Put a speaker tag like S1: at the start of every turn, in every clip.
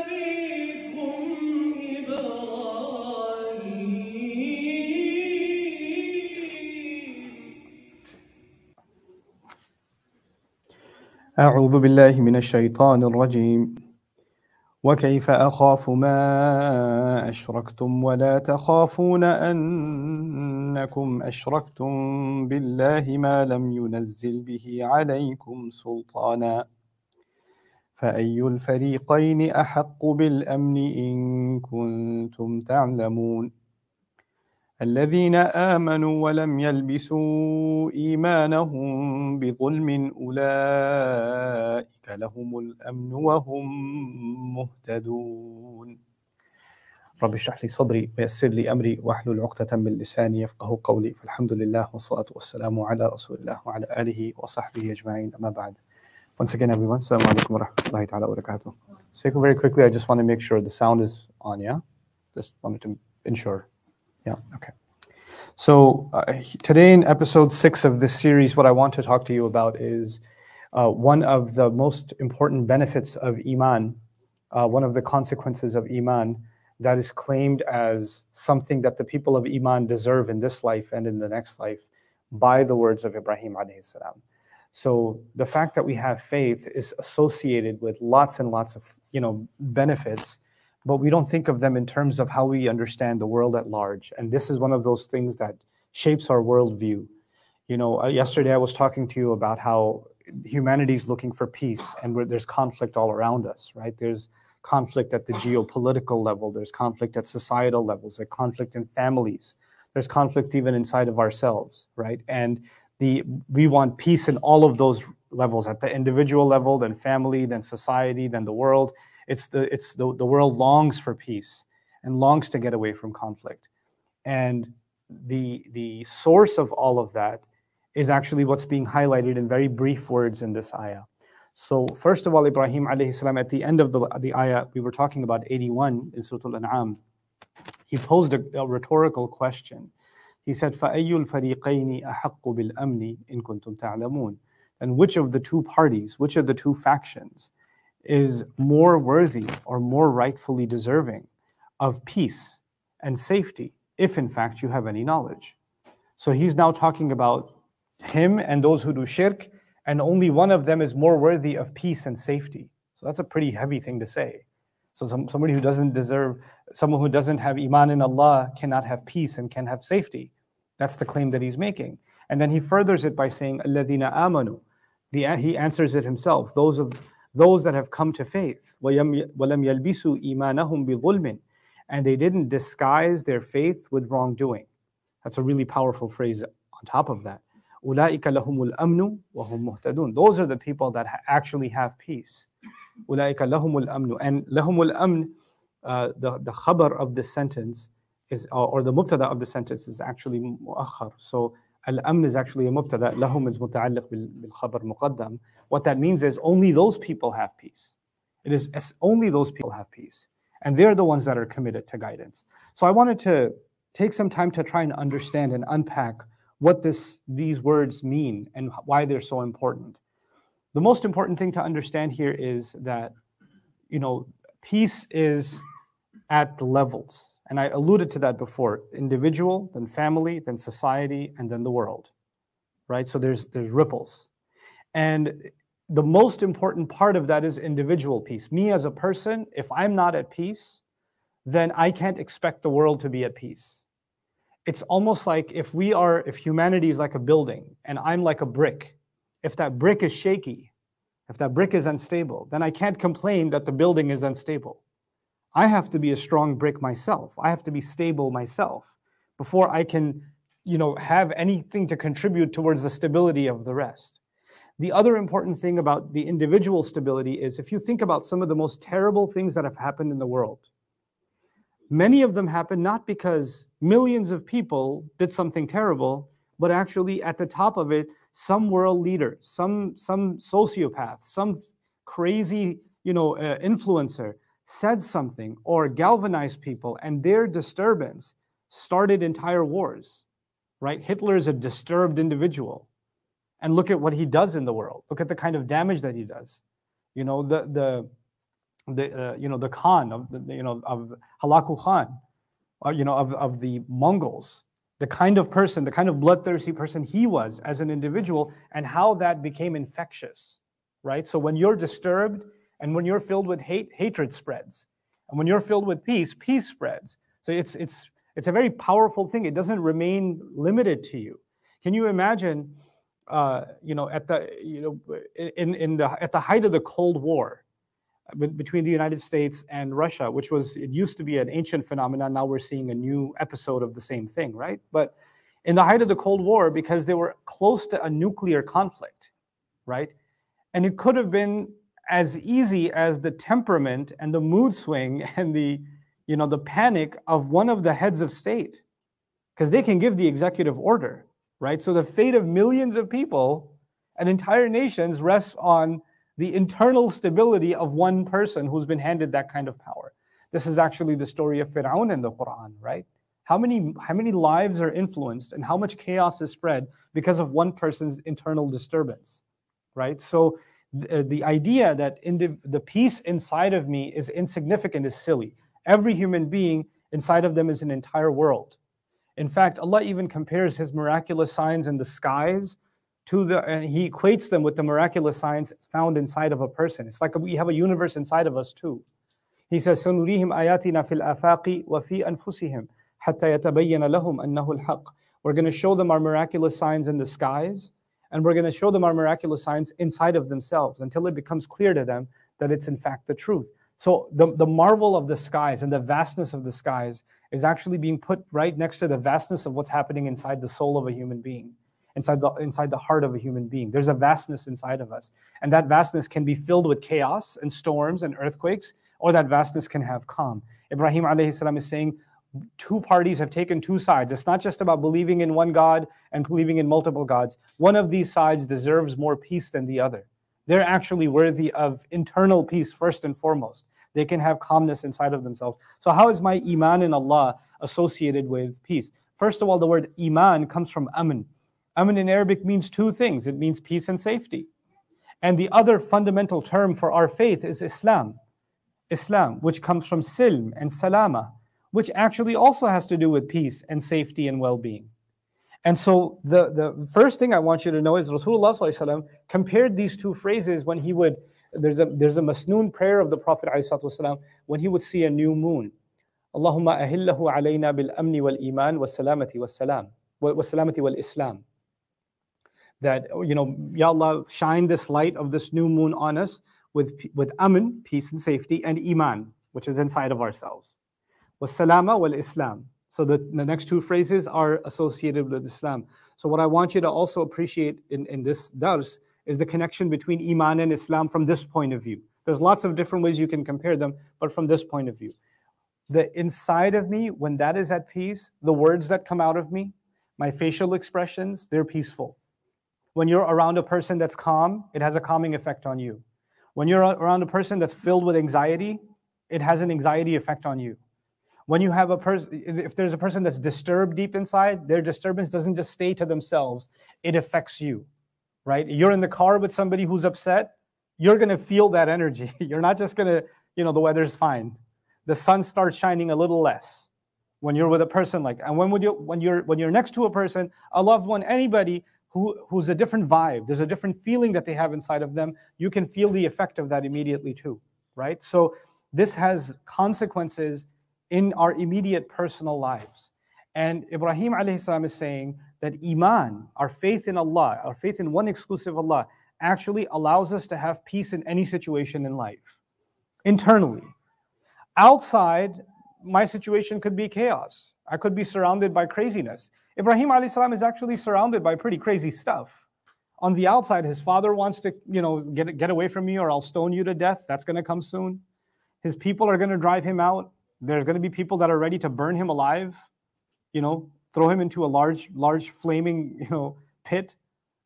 S1: أبيكم إبراهيم.
S2: أعوذ بالله من الشيطان الرجيم. وكيف أخاف ما أشركتم ولا تخافون أنكم أشركتم بالله ما لم ينزل به عليكم سلطانا؟ فأي الفريقين أحق بالأمن إن كنتم تعلمون؟ الذين آمنوا ولم يلبسوا إيمانهم بظلم أولئك لهم الأمن وهم مهتدون. رب اشرح لي صدري ويسر لي أمري واحلل عقدة من لساني يفقه قولي فالحمد لله والصلاة والسلام على رسول الله وعلى آله وصحبه أجمعين أما بعد. Once again, everyone, Assalamu alaikum wa rahmatullahi ta'ala wa barakatuh. So very quickly, I just want to make sure the sound is on, yeah? Just wanted to ensure. Yeah, okay. So uh, today in episode six of this series, what I want to talk to you about is uh, one of the most important benefits of Iman, uh, one of the consequences of Iman that is claimed as something that the people of Iman deserve in this life and in the next life by the words of Ibrahim alayhi salam. So the fact that we have faith is associated with lots and lots of you know benefits, but we don't think of them in terms of how we understand the world at large. And this is one of those things that shapes our worldview. You know, uh, yesterday I was talking to you about how humanity is looking for peace, and there's conflict all around us. Right? There's conflict at the geopolitical level. There's conflict at societal levels. There's conflict in families. There's conflict even inside of ourselves. Right? And the we want peace in all of those levels at the individual level then family then society then the world. It's the it's the, the world longs for peace and longs to get away from conflict. And the the source of all of that is actually what's being highlighted in very brief words in this ayah. So first of all ibrahim alayhi salam at the end of the, the ayah we were talking about 81 in surah al-an'am. He posed a, a rhetorical question he said, فَأَيُّ الْفَرِيقَيْنِ أَحَقُّ بِالْأَمْنِ إِن كُنتُمْ تَعْلَمُونَ And which of the two parties, which of the two factions is more worthy or more rightfully deserving of peace and safety, if in fact you have any knowledge? So he's now talking about him and those who do shirk, and only one of them is more worthy of peace and safety. So that's a pretty heavy thing to say. So some, somebody who doesn't deserve, someone who doesn't have iman in Allah cannot have peace and can have safety. That's the claim that he's making. And then he furthers it by saying, Alladina amanu. The, he answers it himself. Those of those that have come to faith. وَلَمْ يَلْبِسُوا إِيمَانَهُمْ بِظُلْمٍ And they didn't disguise their faith with wrongdoing. That's a really powerful phrase on top of that. أُولَٰئِكَ لَهُمُ الْأَمْنُ وَهُمْ مُهْتَدُونَ Those are the people that ha- actually have peace. أُولَٰئِكَ لَهُمُ الْأَمْنُ And لَهُمُ الْأَمْنُ, uh, the, the khabar of this sentence, is or the mubtada of the sentence is actually muakhar. So al-amn is actually a mubtada. Lahum is muta'alliq bil, khabar muqaddam. What that means is only those people have peace. It is only those people have peace. And they're the ones that are committed to guidance. So I wanted to take some time to try and understand and unpack what this these words mean and why they're so important. The most important thing to understand here is that you know peace is at levels and I alluded to that before individual, then family, then society, and then the world. Right? So there's there's ripples. And the most important part of that is individual peace. Me as a person, if I'm not at peace, then I can't expect the world to be at peace. It's almost like if we are, if humanity is like a building and I'm like a brick, if that brick is shaky, if that brick is unstable, then I can't complain that the building is unstable. I have to be a strong brick myself. I have to be stable myself before I can, you know, have anything to contribute towards the stability of the rest. The other important thing about the individual stability is if you think about some of the most terrible things that have happened in the world, many of them happen not because millions of people did something terrible, but actually at the top of it, some world leader, some some sociopath, some crazy, you know, uh, influencer said something or galvanized people, and their disturbance started entire wars, right? Hitler is a disturbed individual. And look at what he does in the world. Look at the kind of damage that he does. You know, the, the, the uh, you know the Khan of the, you know of Halaku Khan, or, you know of, of the Mongols, the kind of person, the kind of bloodthirsty person he was as an individual, and how that became infectious, right? So when you're disturbed and when you're filled with hate, hatred spreads, and when you're filled with peace, peace spreads. So it's it's it's a very powerful thing. It doesn't remain limited to you. Can you imagine? Uh, you know, at the you know in in the at the height of the Cold War, between the United States and Russia, which was, it used to be an ancient phenomenon. Now we're seeing a new episode of the same thing, right? But in the height of the Cold War, because they were close to a nuclear conflict, right? And it could have been as easy as the temperament and the mood swing and the, you know, the panic of one of the heads of state, because they can give the executive order, right? So the fate of millions of people and entire nations rests on the internal stability of one person who's been handed that kind of power. This is actually the story of Fir'aun in the Quran, right? How many, how many lives are influenced and how much chaos is spread because of one person's internal disturbance, right? So the, the idea that the, the peace inside of me is insignificant is silly. Every human being inside of them is an entire world. In fact, Allah even compares His miraculous signs in the skies to the and he equates them with the miraculous signs found inside of a person. It's like we have a universe inside of us too. He says, سنريهم آياتنا في الآفاق وفي أنفسهم حتى يتبين لهم أنه الحق. We're going to show them our miraculous signs in the skies, and we're going to show them our miraculous signs inside of themselves until it becomes clear to them that it's in fact the truth. So the, the marvel of the skies and the vastness of the skies is actually being put right next to the vastness of what's happening inside the soul of a human being inside the inside the heart of a human being. There's a vastness inside of us, and that vastness can be filled with chaos and storms and earthquakes, or that vastness can have calm. Ibrahim alayhi salam is saying two parties have taken two sides. It's not just about believing in one God and believing in multiple gods. One of these sides deserves more peace than the other. They're actually worthy of internal peace first and foremost. They can have calmness inside of themselves. So, how is my iman in Allah associated with peace? First of all, the word iman comes from aman, Aman in Arabic means two things it means peace and safety. And the other fundamental term for our faith is Islam. Islam, which comes from silm and salama, which actually also has to do with peace and safety and well being. And so the, the first thing I want you to know is Rasulullah compared these two phrases when he would, there's a, there's a masnoon prayer of the Prophet والسلام, when he would see a new moon. Allahumma ahillahu alayna bil amni wal iman wa salamati wa salam wa salamati wal islam that, you know, Ya Allah, shine this light of this new moon on us with, with aman, peace and safety, and iman, which is inside of ourselves. Was salama wal Islam. So the, the next two phrases are associated with Islam. So what I want you to also appreciate in, in this dars is the connection between iman and Islam from this point of view. There's lots of different ways you can compare them, but from this point of view. The inside of me, when that is at peace, the words that come out of me, my facial expressions, they're peaceful. When you're around a person that's calm, it has a calming effect on you. When you're around a person that's filled with anxiety, it has an anxiety effect on you. When you have a person, if there's a person that's disturbed deep inside, their disturbance doesn't just stay to themselves, it affects you, right? You're in the car with somebody who's upset, you're going to feel that energy. You're not just going to, you know, the weather's fine. The sun starts shining a little less when you're with a person like and when would you when you're when you're next to a person a loved one anybody who, who's a different vibe. There's a different feeling that they have inside of them. You can feel the effect of that immediately too, right? So this has consequences in our immediate personal lives. And Ibrahim alayhi is saying that Iman, our faith in Allah, our faith in one exclusive Allah, actually allows us to have peace in any situation in life, internally. Outside, my situation could be chaos. I could be surrounded by craziness. Ibrahim salam is actually surrounded by pretty crazy stuff. On the outside, his father wants to, you know, get, get away from me or I'll stone you to death. That's going to come soon. His people are going to drive him out. There's going to be people that are ready to burn him alive, you know, throw him into a large, large flaming, you know, pit.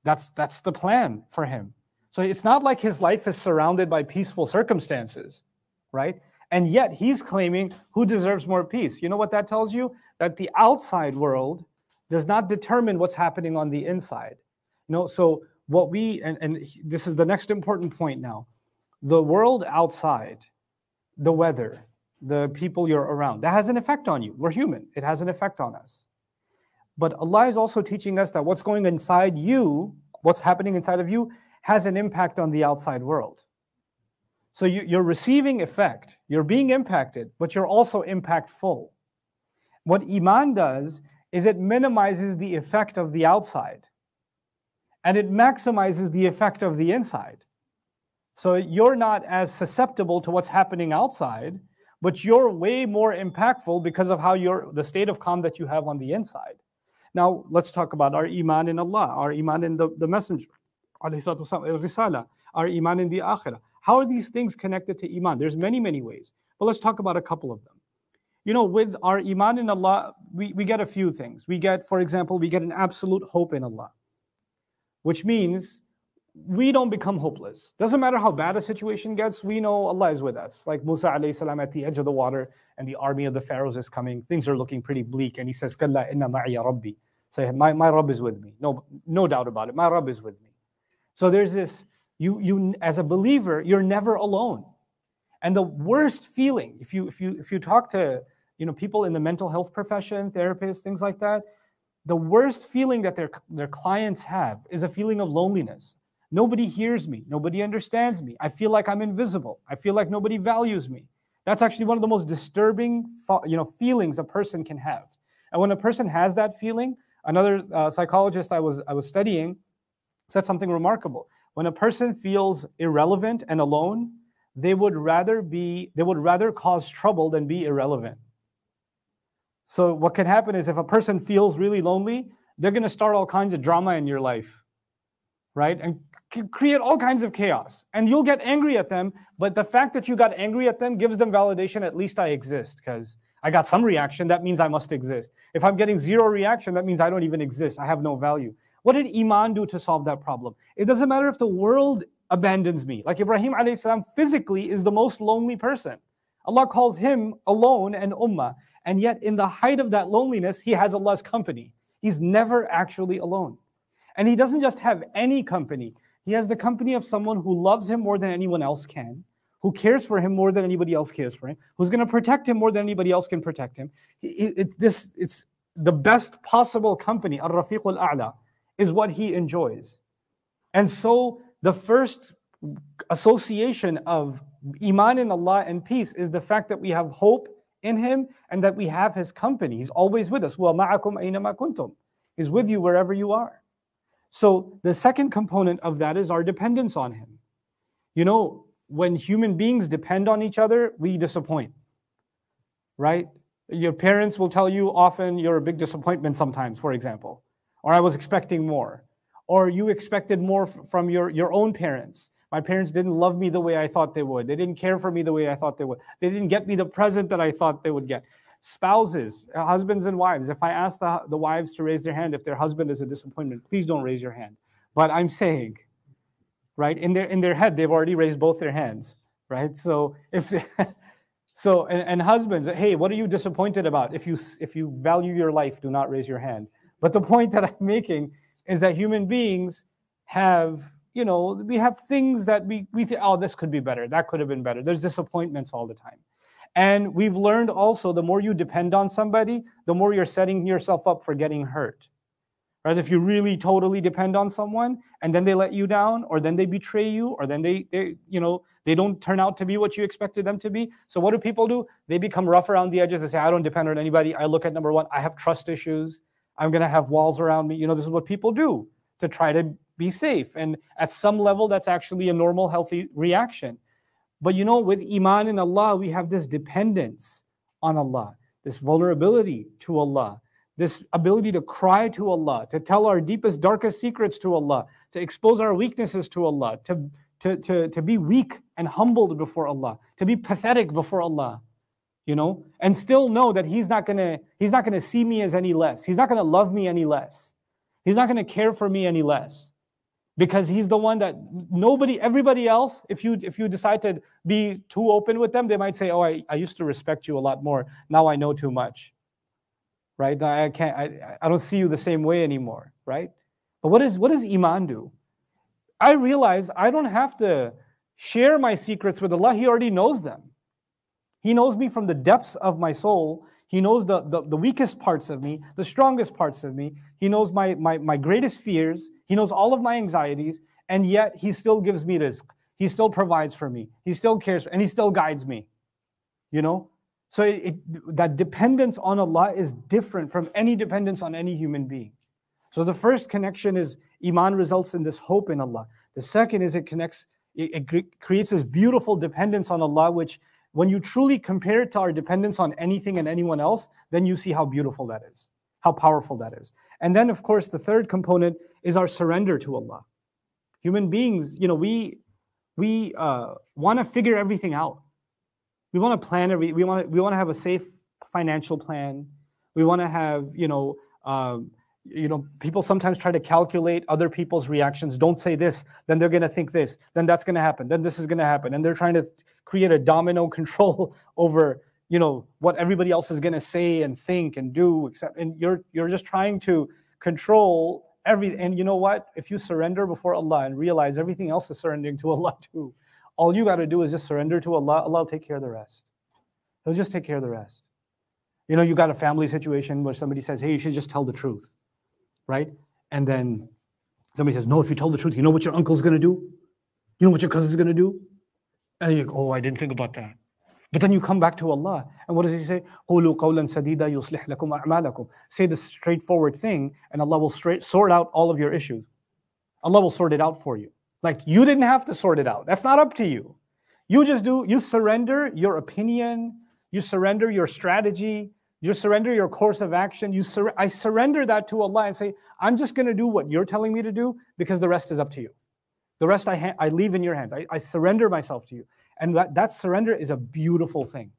S2: That's that's the plan for him. So it's not like his life is surrounded by peaceful circumstances, right? And yet he's claiming who deserves more peace. You know what that tells you? That the outside world does not determine what's happening on the inside. You know, so what we and, and this is the next important point now. The world outside the weather, the people you're around. That has an effect on you. We're human, it has an effect on us. But Allah is also teaching us that what's going inside you, what's happening inside of you, has an impact on the outside world. So you, are receiving effect, you're being impacted, but you're also impactful. What Iman does is it minimizes the effect of the outside and it maximizes the effect of the inside. So you're not as susceptible to what's happening outside, but you're way more impactful because of how you're the state of calm that you have on the inside. Now let's talk about our iman in Allah, our iman in the, the messenger, our iman in the akhirah. How are these things connected to iman? There's many, many ways. But let's talk about a couple of them. You know, with our iman in Allah, we, we get a few things. We get, for example, we get an absolute hope in Allah, which means we don't become hopeless. Doesn't matter how bad a situation gets, we know Allah is with us. Like Musa alayhi salam at the edge of the water and the army of the pharaohs is coming. Things are looking pretty bleak. And he says, Kalla inna ma'iya rabbi. Say, my, my Rabb is with me. No, no doubt about it. My Rabb is with me. So there's this, you, you as a believer, you're never alone. And the worst feeling, if you if you if you talk to you know people in the mental health profession, therapists, things like that, the worst feeling that their their clients have is a feeling of loneliness Nobody hears me. Nobody understands me. I feel like I'm invisible. I feel like nobody values me. That's actually one of the most disturbing you know, feelings a person can have. And when a person has that feeling, another uh, psychologist I was, I was studying said something remarkable. When a person feels irrelevant and alone, they would rather be they would rather cause trouble than be irrelevant. So what can happen is if a person feels really lonely, they're going to start all kinds of drama in your life right? And create all kinds of chaos. And you'll get angry at them, but the fact that you got angry at them gives them validation at least I exist because I got some reaction, that means I must exist. If I'm getting zero reaction, that means I don't even exist. I have no value. What did Iman do to solve that problem? It doesn't matter if the world abandons me. Like Ibrahim salam physically is the most lonely person. Allah calls him alone and ummah. And yet, in the height of that loneliness, he has Allah's company. He's never actually alone. And he doesn't just have any company, he has the company of someone who loves him more than anyone else can, who cares for him more than anybody else cares for him, who's going to protect him more than anybody else can protect him. It, it, this, it's the best possible company, Ar Rafiq al A'la, is what he enjoys. And so the first association of Iman in Allah and peace is the fact that we have hope in Him and that we have His company. He's always with us. He's with you wherever you are. So the second component of that is our dependence on Him. You know, when human beings depend on each other, we disappoint, right? Your parents will tell you often you're a big disappointment sometimes, for example, or I was expecting more, or you expected more from your, your own parents. My parents didn't love me the way I thought they would. They didn't care for me the way I thought they would. They didn't get me the present that I thought they would get spouses, uh, husbands and wives, if I ask the, the wives to raise their hand if their husband is a disappointment, please don't raise your hand. But I'm saying, right, in their in their head, they've already raised both their hands, right? So if so and, and husbands, hey, what are you disappointed about? If you if you value your life, do not raise your hand. But the point that I'm making is that human beings have you know we have things that we we think oh this could be better that could have been better there's disappointments all the time and we've learned also the more you depend on somebody, the more you're setting yourself up for getting hurt. Right? If you really totally depend on someone and then they let you down, or then they betray you, or then they, they you know, they don't turn out to be what you expected them to be. So what do people do? They become rough around the edges. They say, I don't depend on anybody. I look at number one, I have trust issues. I'm gonna have walls around me. You know, this is what people do to try to be safe. And at some level, that's actually a normal, healthy reaction. But you know, with Iman in Allah, we have this dependence on Allah, this vulnerability to Allah, this ability to cry to Allah, to tell our deepest, darkest secrets to Allah, to expose our weaknesses to Allah, to, to, to, to be weak and humbled before Allah, to be pathetic before Allah, you know, and still know that He's not gonna, He's not gonna see me as any less. He's not gonna love me any less. He's not gonna care for me any less because he's the one that nobody everybody else if you if you decide to be too open with them they might say oh i, I used to respect you a lot more. Now i know too much. Right? I can't I, I don't see you the same way anymore right? But what is what does iman do? I realize i don't have to share my secrets with allah. He already knows them. He knows me from the depths of my soul. He knows the, the, the weakest parts of me, the strongest parts of me. He knows my, my, my greatest fears. He knows all of my anxieties. And yet he still gives me rizq. He still provides for me. He still cares, and he still guides me. You know? So it, it, that dependence on Allah is different from any dependence on any human being. So the first connection is Iman results in this hope in Allah. The second is it connects, it, it creates this beautiful dependence on Allah, which when you truly compare it to our dependence on anything and anyone else, then you see how beautiful that is, how powerful that is. And then, of course, the third component is our surrender to Allah. Human beings, you know, we we uh, want to figure everything out. We want to plan every. We want to, we want to have a safe financial plan. We want to have, you know, um, you know, people sometimes try to calculate other people's reactions. Don't say this, then they're going to think this, then that's going to happen, then this is going to happen, and they're trying to create a domino control over, you know, what everybody else is going to say and think and do. Except, and you're you're just trying to control every. And you know what? If you surrender before Allah and realize everything else is surrendering to Allah too, all you got to do is just surrender to Allah. Allah will take care of the rest. He'll just take care of the rest. You know, you got a family situation where somebody says, "Hey, you should just tell the truth." Right? And then somebody says, No, if you tell the truth, you know what your uncle's gonna do? You know what your cousin's gonna do? And you go, Oh, I didn't think about that. But then you come back to Allah. And what does He say? Say the straightforward thing, and Allah will straight, sort out all of your issues. Allah will sort it out for you. Like you didn't have to sort it out. That's not up to you. You just do, you surrender your opinion, you surrender your strategy, you surrender your course of action. You sur- I surrender that to Allah and say, I'm just going to do what you're telling me to do because the rest is up to you. The rest I, ha- I leave in your hands. I, I surrender myself to you. And that, that surrender is a beautiful thing.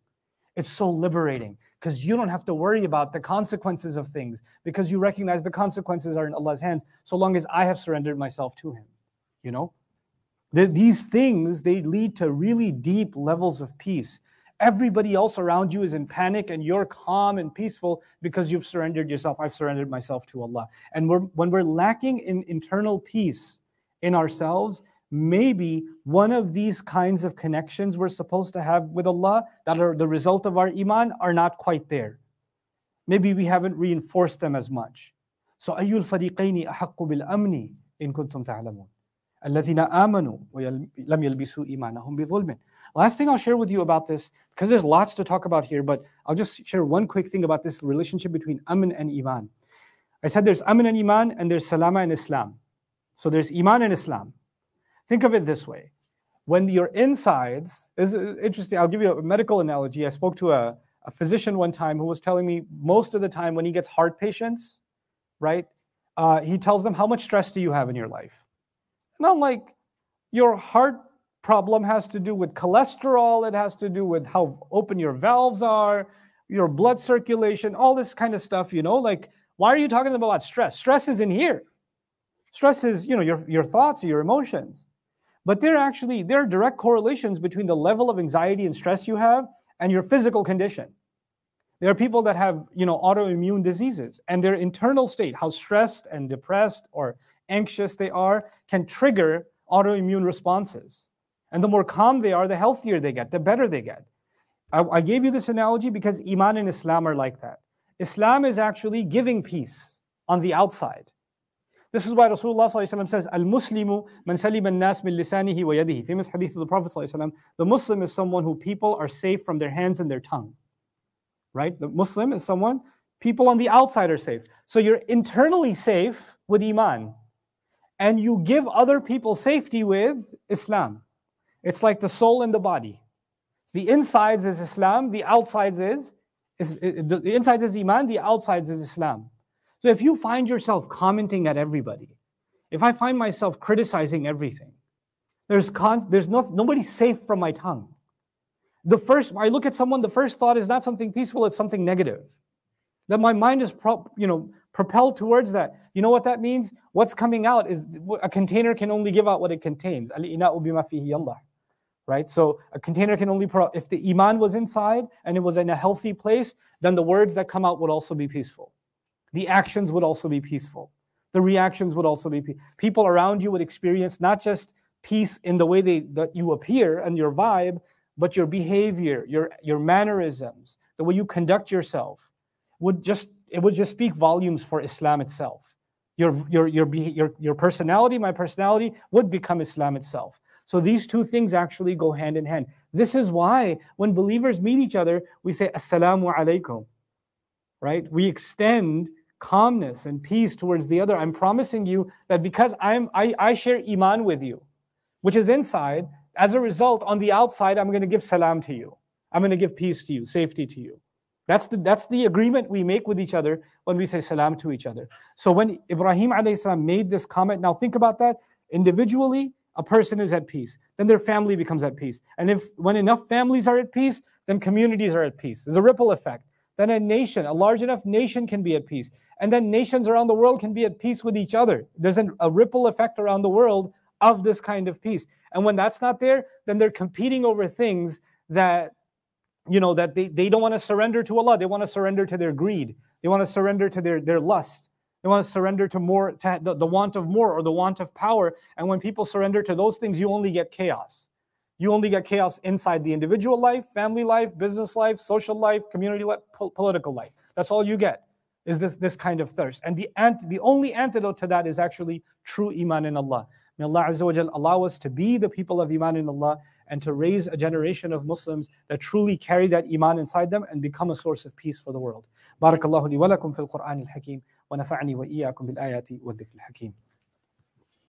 S2: It's so liberating because you don't have to worry about the consequences of things because you recognize the consequences are in Allah's hands so long as I have surrendered myself to Him. You know? The, these things, they lead to really deep levels of peace Everybody else around you is in panic and you're calm and peaceful because you've surrendered yourself. I've surrendered myself to Allah. And we're, when we're lacking in internal peace in ourselves, maybe one of these kinds of connections we're supposed to have with Allah that are the result of our iman are not quite there. Maybe we haven't reinforced them as much. So أي الفريقين أحق بالأمن إن كنتم تعلمون الذين آمنوا ولم يلبسوا إيمانهم بظلم Last thing I'll share with you about this, because there's lots to talk about here, but I'll just share one quick thing about this relationship between Aman and Iman. I said there's Aman and Iman, and there's Salama and Islam. So there's Iman and Islam. Think of it this way. When your insides, is interesting, I'll give you a medical analogy. I spoke to a, a physician one time who was telling me most of the time when he gets heart patients, right, uh, he tells them, How much stress do you have in your life? And I'm like, Your heart problem has to do with cholesterol, it has to do with how open your valves are, your blood circulation, all this kind of stuff, you know, like why are you talking about stress? Stress is in here. Stress is, you know, your, your thoughts, your emotions. But there actually there are direct correlations between the level of anxiety and stress you have and your physical condition. There are people that have, you know, autoimmune diseases and their internal state, how stressed and depressed or anxious they are, can trigger autoimmune responses. And the more calm they are, the healthier they get, the better they get. I, I gave you this analogy because Iman and Islam are like that. Islam is actually giving peace on the outside. This is why Rasulullah says, Al Muslimu man salim al nas min lisanihi wa yadihi. Famous hadith of the Prophet. The Muslim is someone who people are safe from their hands and their tongue. Right? The Muslim is someone, people on the outside are safe. So you're internally safe with Iman. And you give other people safety with Islam. It's like the soul and the body. The insides is Islam, the outsides is, is the, insides is Iman, the outsides is Islam. So if you find yourself commenting at everybody, if I find myself criticizing everything, there's con- there's no, nobody safe from my tongue. The first, I look at someone, the first thought is not something peaceful, it's something negative. That my mind is, pro, you know, propelled towards that. You know what that means? What's coming out is a container can only give out what it contains right? So a container can only, if the iman was inside and it was in a healthy place, then the words that come out would also be peaceful. The actions would also be peaceful. The reactions would also be, pe- people around you would experience not just peace in the way they, that you appear and your vibe, but your behavior, your, your mannerisms, the way you conduct yourself would just it would just speak volumes for Islam itself. Your, your, your, your, your personality, my personality, would become Islam itself. So these two things actually go hand in hand. This is why when believers meet each other, we say Assalamu alaikum. Right? We extend calmness and peace towards the other. I'm promising you that because I'm I, I share iman with you, which is inside, as a result, on the outside, I'm going to give salam to you. I'm going to give peace to you, safety to you. That's the, that's the agreement we make with each other when we say salam to each other. So when Ibrahim salam made this comment, now think about that. Individually, a person is at peace. Then their family becomes at peace. And if when enough families are at peace, then communities are at peace. There's a ripple effect. Then a nation, a large enough nation can be at peace. And then nations around the world can be at peace with each other. There's an, a ripple effect around the world of this kind of peace. And when that's not there, then they're competing over things that you know that they, they don't want to surrender to Allah. They want to surrender to their greed. They want to surrender to their, their lust. They want to surrender to more to the, the want of more or the want of power. And when people surrender to those things, you only get chaos. You only get chaos inside the individual life, family life, business life, social life, community life, po- political life. That's all you get is this, this kind of thirst. And the, ant, the only antidote to that is actually true iman in Allah. May Allah Azza wa Jal allow us to be the people of iman in Allah and to raise a generation of Muslims that truly carry that iman inside them and become a source of peace for the world. بارك الله لي ولكم في القرآن الحكيم ونفعني وإياكم بالآيات والذكر الحكيم.